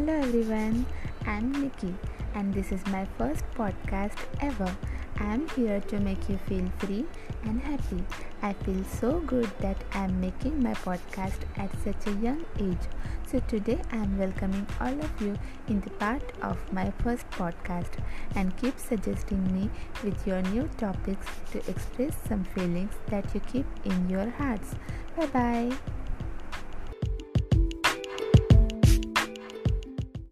Hello everyone, I'm Nikki and this is my first podcast ever. I'm here to make you feel free and happy. I feel so good that I'm making my podcast at such a young age. So today I'm welcoming all of you in the part of my first podcast and keep suggesting me with your new topics to express some feelings that you keep in your hearts. Bye bye.